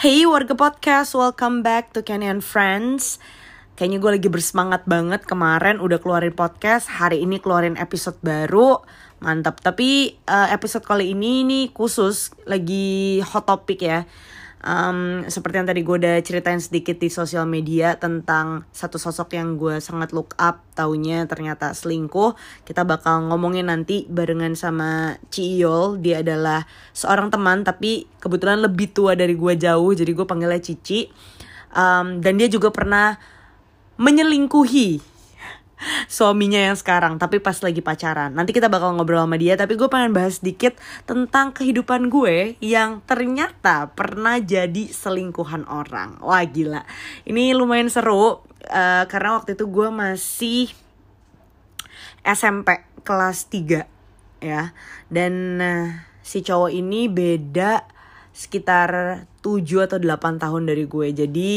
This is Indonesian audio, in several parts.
Hey warga podcast, welcome back to Kenny and Friends. Kayaknya gue lagi bersemangat banget kemarin udah keluarin podcast Hari ini keluarin episode baru. Mantap, tapi uh, episode kali ini nih khusus lagi hot topic ya um, seperti yang tadi gue udah ceritain sedikit di sosial media tentang satu sosok yang gue sangat look up taunya ternyata selingkuh. Kita bakal ngomongin nanti barengan sama Ci Iyol dia adalah seorang teman tapi kebetulan lebih tua dari gue jauh jadi gue panggilnya Cici. Um, dan dia juga pernah menyelingkuhi suaminya yang sekarang tapi pas lagi pacaran. Nanti kita bakal ngobrol sama dia tapi gue pengen bahas sedikit tentang kehidupan gue yang ternyata pernah jadi selingkuhan orang. Wah gila. Ini lumayan seru uh, karena waktu itu gue masih SMP kelas 3 ya. Dan uh, si cowok ini beda sekitar 7 atau 8 tahun dari gue. Jadi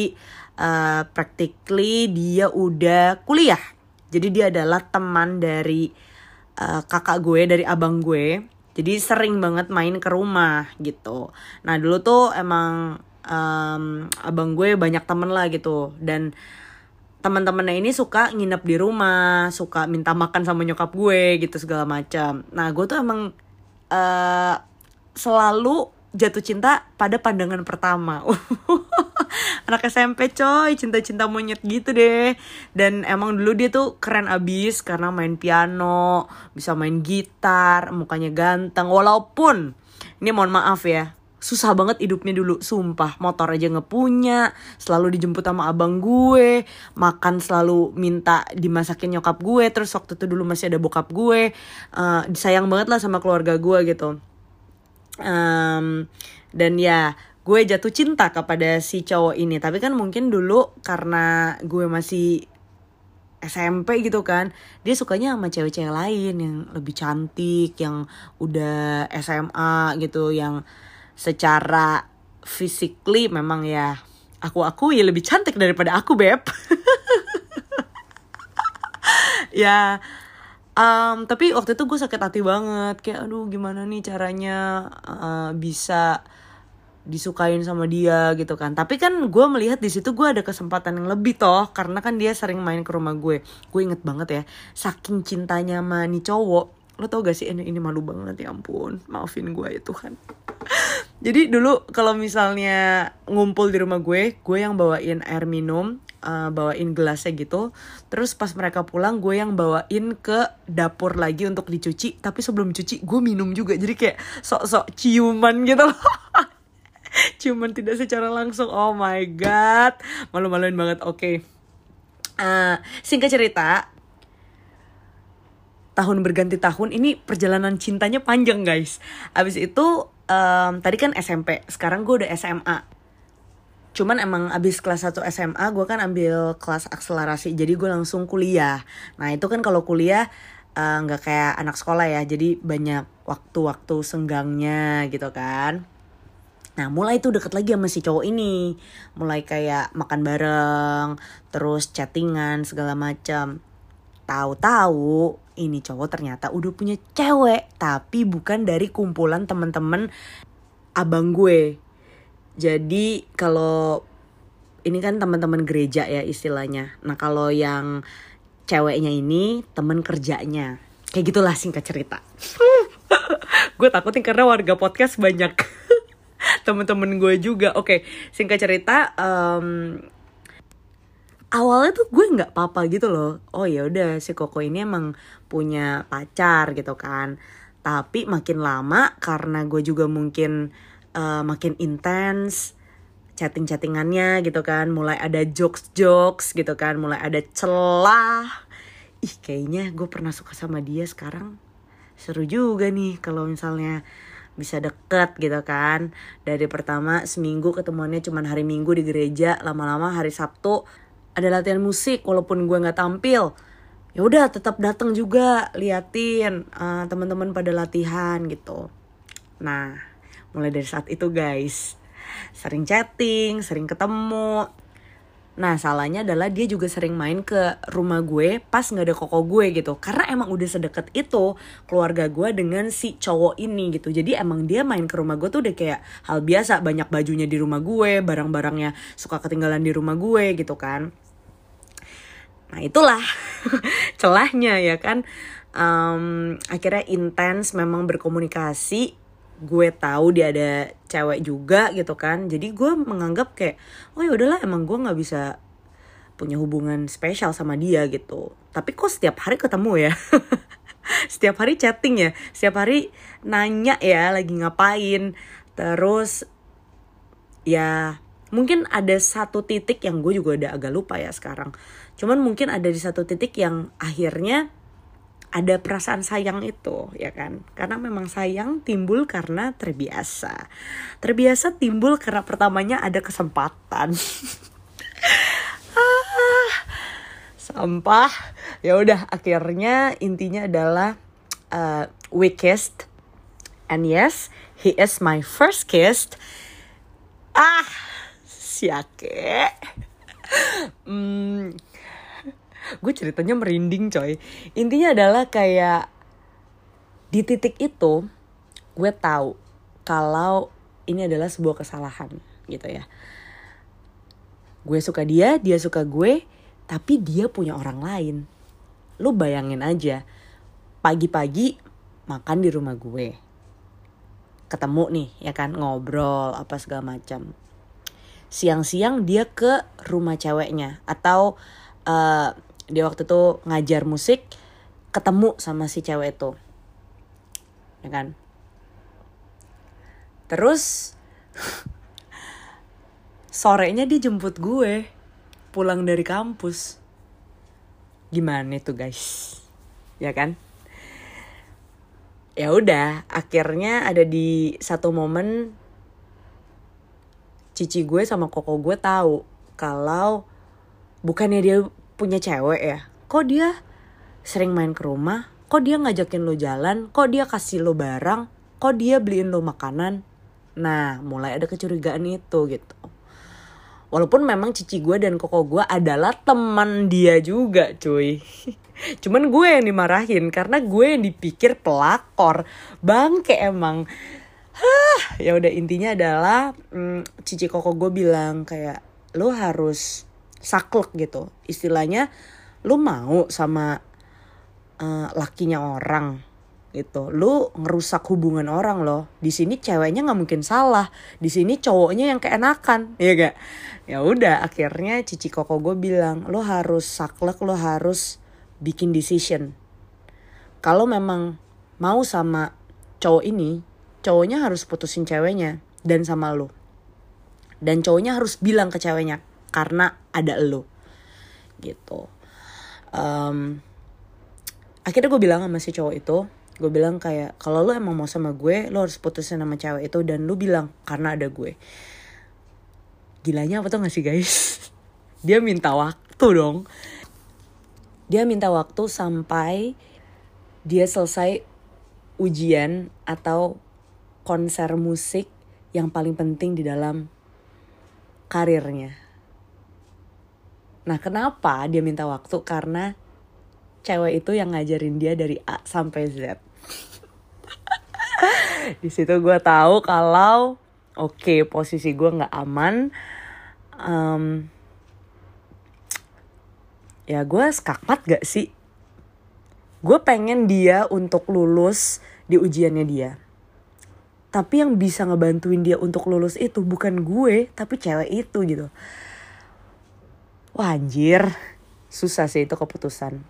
uh, practically dia udah kuliah jadi dia adalah teman dari uh, kakak gue, dari abang gue. Jadi sering banget main ke rumah gitu. Nah dulu tuh emang um, abang gue banyak temen lah gitu. Dan teman-temannya ini suka nginep di rumah, suka minta makan sama nyokap gue gitu segala macam. Nah gue tuh emang uh, selalu jatuh cinta pada pandangan pertama. Anak SMP coy, cinta-cinta monyet gitu deh. Dan emang dulu dia tuh keren abis karena main piano, bisa main gitar, mukanya ganteng. Walaupun, ini mohon maaf ya, susah banget hidupnya dulu sumpah motor aja ngepunya selalu dijemput sama abang gue makan selalu minta dimasakin nyokap gue terus waktu itu dulu masih ada bokap gue uh, disayang banget lah sama keluarga gue gitu um, dan ya gue jatuh cinta kepada si cowok ini. Tapi kan mungkin dulu karena gue masih SMP gitu kan dia sukanya sama cewek-cewek lain yang lebih cantik yang udah SMA gitu yang secara physically memang ya aku aku ya lebih cantik daripada aku beb. Ya um, tapi waktu itu gue sakit hati banget. Kayak aduh gimana nih caranya uh, bisa disukain sama dia gitu kan. Tapi kan gue melihat di situ gue ada kesempatan yang lebih toh karena kan dia sering main ke rumah gue. Gue inget banget ya saking cintanya sama nih cowok lo tau gak sih ini ini malu banget ya ampun maafin gue ya Tuhan. Jadi dulu kalau misalnya ngumpul di rumah gue gue yang bawain air minum uh, bawain gelasnya gitu. Terus pas mereka pulang gue yang bawain ke dapur lagi untuk dicuci. Tapi sebelum cuci gue minum juga. Jadi kayak sok-sok ciuman gitu loh ciuman tidak secara langsung. Oh my god. Malu-maluin banget. Oke. Okay. uh, singkat cerita tahun berganti tahun ini perjalanan cintanya panjang guys. Abis itu um, tadi kan SMP sekarang gue udah SMA cuman emang abis kelas 1 SMA gue kan ambil kelas akselerasi jadi gue langsung kuliah. Nah itu kan kalau kuliah eh, nggak uh, kayak anak sekolah ya jadi banyak waktu-waktu senggangnya gitu kan Nah mulai tuh deket lagi sama si cowok ini Mulai kayak makan bareng Terus chattingan segala macam Tahu-tahu ini cowok ternyata udah punya cewek Tapi bukan dari kumpulan temen-temen abang gue jadi kalau ini kan teman-teman gereja ya istilahnya. Nah kalau yang ceweknya ini temen kerjanya. Kayak gitulah singkat cerita. gue takutin karena warga podcast banyak temen-temen gue juga. Oke, singkat cerita. Um, awalnya tuh gue nggak apa-apa gitu loh. Oh ya udah si Koko ini emang punya pacar gitu kan. Tapi makin lama karena gue juga mungkin uh, makin intens chatting-chattingannya gitu kan mulai ada jokes-jokes gitu kan mulai ada celah ih kayaknya gue pernah suka sama dia sekarang seru juga nih kalau misalnya bisa deket gitu kan. Dari pertama seminggu ketemuannya cuma hari minggu di gereja lama-lama hari sabtu ada latihan musik walaupun gue nggak tampil. Ya udah tetap datang juga liatin uh, teman-teman pada latihan gitu. Nah mulai dari saat itu guys sering chatting sering ketemu Nah salahnya adalah dia juga sering main ke rumah gue pas nggak ada koko gue gitu. Karena emang udah sedekat itu keluarga gue dengan si cowok ini gitu. Jadi emang dia main ke rumah gue tuh udah kayak hal biasa. Banyak bajunya di rumah gue, barang-barangnya suka ketinggalan di rumah gue gitu kan. Nah itulah celahnya ya kan. Um, Akhirnya intens memang berkomunikasi gue tahu dia ada cewek juga gitu kan. Jadi gue menganggap kayak oh ya udahlah emang gue nggak bisa punya hubungan spesial sama dia gitu. Tapi kok setiap hari ketemu ya? Setiap hari chatting ya? Setiap hari nanya ya lagi ngapain? Terus ya mungkin ada satu titik yang gue juga udah agak lupa ya sekarang. Cuman mungkin ada di satu titik yang akhirnya ada perasaan sayang itu ya kan? Karena memang sayang timbul karena terbiasa. Terbiasa timbul karena pertamanya ada kesempatan. Ah, sampah. Ya udah akhirnya intinya adalah uh, we kissed. And yes he is my first kiss. Ah siake hmm, gue ceritanya merinding coy. Intinya adalah kayak di titik itu gue tahu kalau ini adalah sebuah kesalahan gitu ya. Gue suka dia dia suka gue tapi dia punya orang lain. Lu bayangin aja pagi-pagi makan di rumah gue. Ketemu nih ya kan ngobrol apa segala macam. Siang-siang dia ke rumah ceweknya atau uh, dia waktu itu ngajar musik ketemu sama si cewek itu. Ya kan? Terus sorenya dia jemput gue pulang dari kampus. Gimana itu guys? Ya kan? Ya udah akhirnya ada di satu momen cici gue sama koko gue tahu kalau bukannya dia punya cewek ya kok dia sering main ke rumah kok dia ngajakin lo jalan kok dia kasih lo barang kok dia beliin lo makanan. Nah mulai ada kecurigaan itu gitu. Walaupun memang cici gue dan koko gue adalah teman dia juga cuy. Cuman gue yang dimarahin karena gue yang dipikir pelakor. Bangke emang. Hah, ya udah intinya adalah hmm, cici koko gue bilang kayak lo harus saklek gitu. Istilahnya lu mau sama uh, lakinya orang gitu. Lu ngerusak hubungan orang loh. Di sini ceweknya nggak mungkin salah. Di sini cowoknya yang keenakan ya gak ya udah akhirnya cici koko gue bilang lo harus saklek lo harus bikin decision. Kalau memang mau sama cowok ini cowoknya harus putusin ceweknya dan sama lo dan cowoknya harus bilang ke ceweknya karena ada lo. Gitu. Um, akhirnya gue bilang sama si cowok itu gue bilang kayak kalau lo emang mau sama gue lo harus putusin sama cewek itu dan lo bilang karena ada gue. Gilanya apa tuh gak sih guys? Dia minta waktu dong. Dia minta waktu sampai dia selesai ujian atau konser musik yang paling penting di dalam karirnya Nah kenapa dia minta waktu? Karena cewek itu yang ngajarin dia dari A sampai Z. Di situ gue tahu kalau oke okay, posisi gue nggak aman. Um, ya gue skakmat gak sih? Gue pengen dia untuk lulus di ujiannya dia. Tapi yang bisa ngebantuin dia untuk lulus itu bukan gue, tapi cewek itu gitu wah anjir. Susah sih itu keputusan.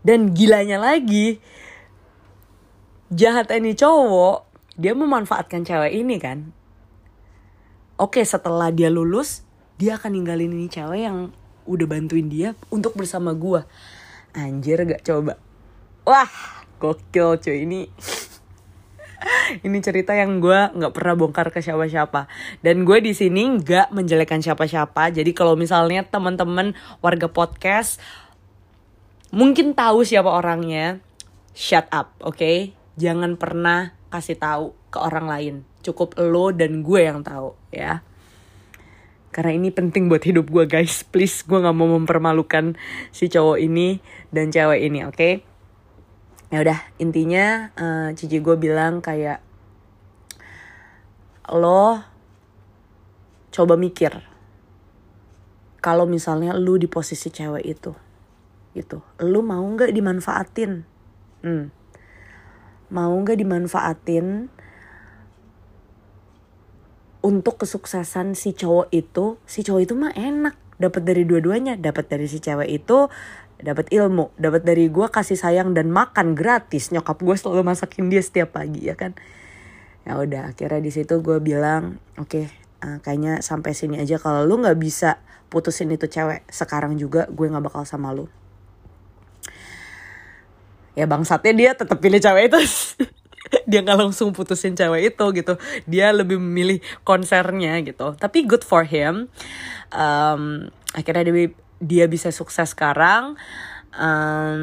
Dan gilanya lagi jahat ini cowok dia memanfaatkan cewek ini kan. Oke setelah dia lulus dia akan ninggalin ini cewek yang udah bantuin dia untuk bersama gua. Anjir gak coba. Wah gokil cuy ini ini cerita yang gue nggak pernah bongkar ke siapa-siapa. Dan gue di sini nggak menjelekan siapa-siapa. Jadi kalau misalnya teman-teman warga podcast mungkin tahu siapa orangnya shut up oke? Okay? jangan pernah kasih tahu ke orang lain. Cukup lo dan gue yang tahu ya. Karena ini penting buat hidup gue guys. Please gue nggak mau mempermalukan si cowok ini dan cewek ini oke? okay? Ya udah intinya uh, cici gue bilang kayak lo coba mikir kalau misalnya lu di posisi cewek itu gitu lu mau nggak dimanfaatin hmm. mau nggak dimanfaatin untuk kesuksesan si cowok itu si cowok itu mah enak dapat dari dua-duanya dapat dari si cewek itu dapat ilmu dapat dari gue kasih sayang dan makan gratis. Nyokap gue selalu masakin dia setiap pagi ya kan? Ya udah akhirnya di situ gue bilang oke okay, uh, eh, kayaknya sampai sini aja. Kalau lu nggak bisa putusin itu cewek sekarang juga gue nggak bakal sama lu. Ya bangsatnya dia tetap pilih cewek itu. Dia nggak langsung putusin cewek itu gitu. Dia lebih memilih konsernya gitu. Tapi good for him. Um, akhirnya dia dia bisa sukses sekarang um,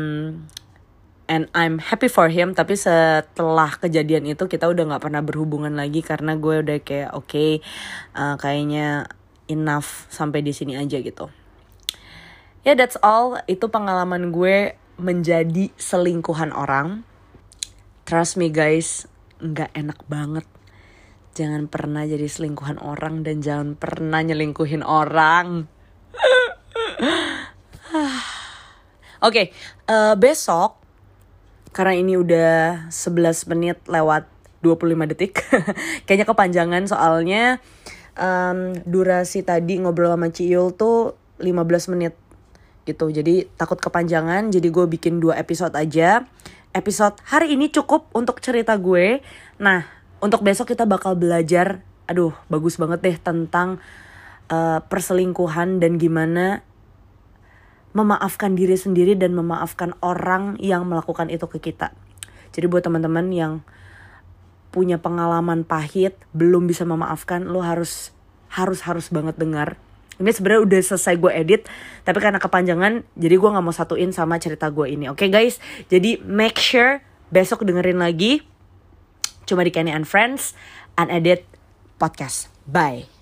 and I'm happy for him tapi setelah kejadian itu kita udah nggak pernah berhubungan lagi karena gue udah kayak oke okay, uh, kayaknya enough sampai di sini aja gitu ya yeah, that's all itu pengalaman gue menjadi selingkuhan orang Trust me guys, nggak enak banget. Jangan pernah jadi selingkuhan orang dan jangan pernah nyelingkuhin orang. Oke, okay, uh, eh, besok karena ini udah 11 menit lewat 25 detik. Kayaknya kepanjangan soalnya um, durasi tadi ngobrol sama Ciul tuh 15 menit gitu. Jadi takut kepanjangan, jadi gue bikin dua episode aja episode hari ini cukup untuk cerita gue. Nah, untuk besok kita bakal belajar, aduh bagus banget deh tentang uh, perselingkuhan dan gimana memaafkan diri sendiri dan memaafkan orang yang melakukan itu ke kita. Jadi buat teman-teman yang punya pengalaman pahit, belum bisa memaafkan, lo harus harus harus banget dengar. Ini sebenarnya udah selesai gue edit tapi karena kepanjangan jadi gue nggak mau satuin sama cerita gue ini. Oke okay, guys? Jadi make sure besok dengerin lagi cuma di Kenny and Friends and edit podcast. Bye